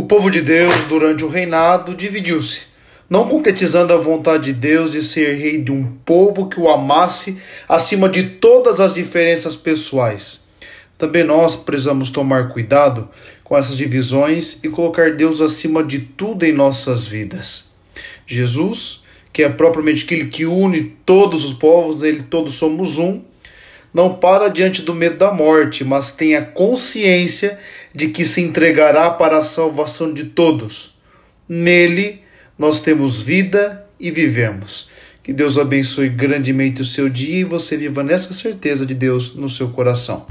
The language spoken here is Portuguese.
O povo de Deus, durante o reinado, dividiu-se, não concretizando a vontade de Deus de ser rei de um povo que o amasse acima de todas as diferenças pessoais. Também nós precisamos tomar cuidado com essas divisões e colocar Deus acima de tudo em nossas vidas. Jesus, que é propriamente aquele que une todos os povos, nele todos somos um, não para diante do medo da morte, mas tem a consciência de que se entregará para a salvação de todos. Nele nós temos vida e vivemos. Que Deus abençoe grandemente o seu dia e você viva nessa certeza de Deus no seu coração.